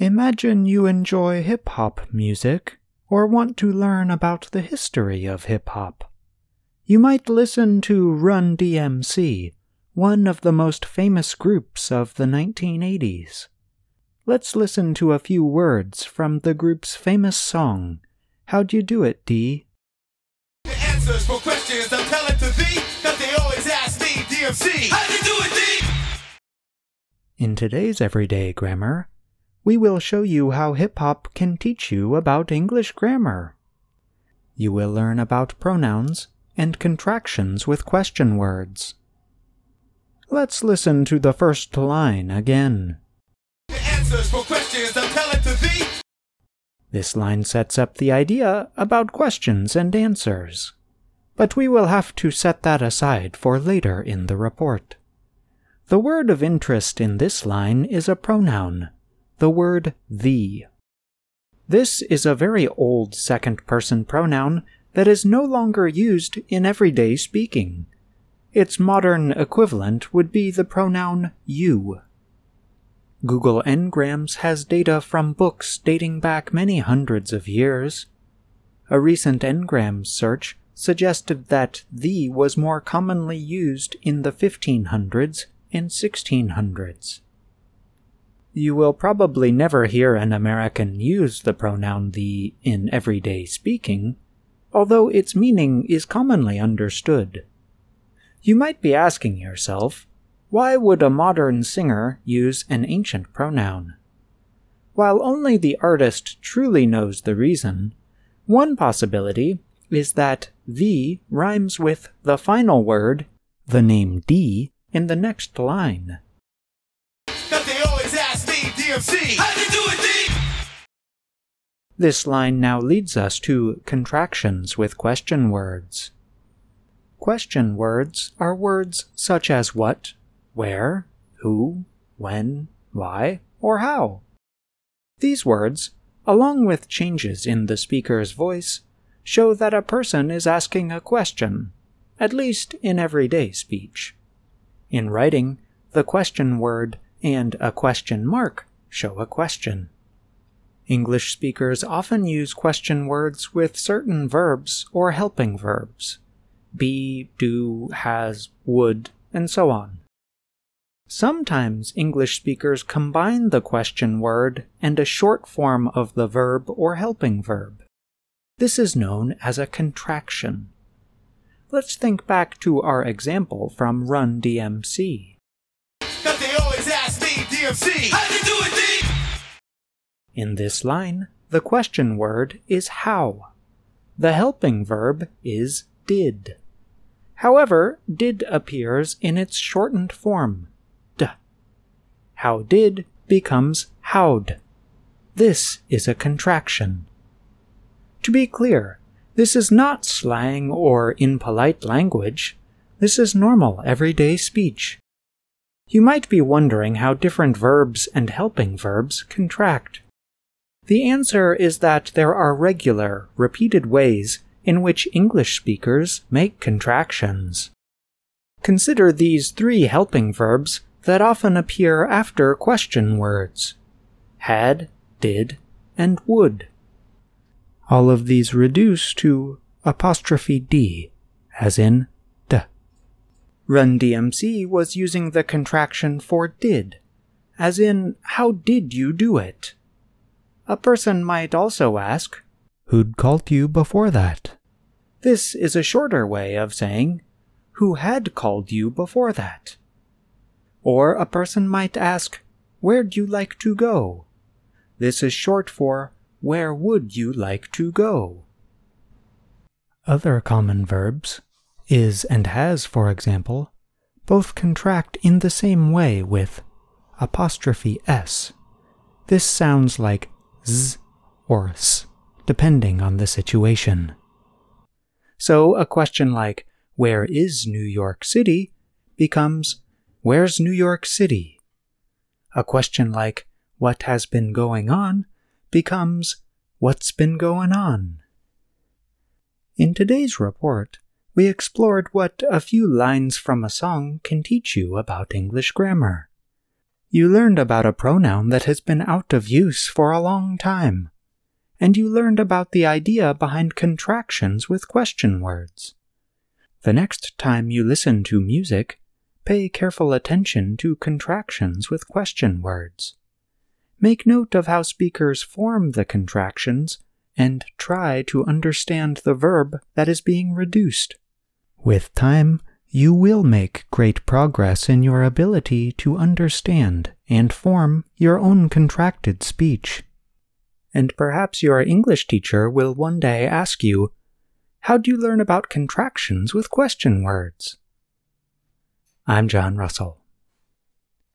Imagine you enjoy hip hop music or want to learn about the history of hip hop. You might listen to Run DMC, one of the most famous groups of the 1980s. Let's listen to a few words from the group's famous song, How'd You Do It, D? The answers for questions I'm telling to thee, cause they always ask me, DMC, how'd you do it, D? In today's everyday grammar, we will show you how hip hop can teach you about English grammar. You will learn about pronouns and contractions with question words. Let's listen to the first line again. The answers for questions I'm telling to thee, This line sets up the idea about questions and answers. But we will have to set that aside for later in the report. The word of interest in this line is a pronoun, the word thee. This is a very old second person pronoun that is no longer used in everyday speaking. Its modern equivalent would be the pronoun you. Google Ngrams has data from books dating back many hundreds of years. A recent Ngrams search suggested that thee was more commonly used in the 1500s and 1600s. You will probably never hear an American use the pronoun thee in everyday speaking, although its meaning is commonly understood. You might be asking yourself, why would a modern singer use an ancient pronoun? While only the artist truly knows the reason, one possibility is that the rhymes with the final word, the name D, in the next line. DMC, how'd you do it, D? This line now leads us to contractions with question words. Question words are words such as what, where, who, when, why, or how. These words, along with changes in the speaker's voice, show that a person is asking a question, at least in everyday speech. In writing, the question word and a question mark show a question. English speakers often use question words with certain verbs or helping verbs be, do, has, would, and so on. Sometimes English speakers combine the question word and a short form of the verb or helping verb. This is known as a contraction. Let's think back to our example from Run DMC. DMC, how'd you D? In this line, the question word is how. The helping verb is did. However, did appears in its shortened form, d. How did becomes how'd. This is a contraction. To be clear, this is not slang or impolite language. This is normal everyday speech. You might be wondering how different verbs and helping verbs contract. The answer is that there are regular, repeated ways in which English speakers make contractions. Consider these three helping verbs that often appear after question words had, did, and would. All of these reduce to apostrophe D, as in. Run DMC was using the contraction for did, as in how did you do it? A person might also ask, Who'd called you before that? This is a shorter way of saying, Who had called you before that? Or a person might ask, Where'd you like to go? This is short for, Where would you like to go? Other common verbs, is and has, for example, both contract in the same way with apostrophe s. This sounds like z or s, depending on the situation. So a question like, Where is New York City? becomes, Where's New York City? A question like, What has been going on? becomes, What's been going on? In today's report, we explored what a few lines from a song can teach you about English grammar. You learned about a pronoun that has been out of use for a long time. And you learned about the idea behind contractions with question words. The next time you listen to music, pay careful attention to contractions with question words. Make note of how speakers form the contractions and try to understand the verb that is being reduced. With time, you will make great progress in your ability to understand and form your own contracted speech. And perhaps your English teacher will one day ask you, How do you learn about contractions with question words? I'm John Russell.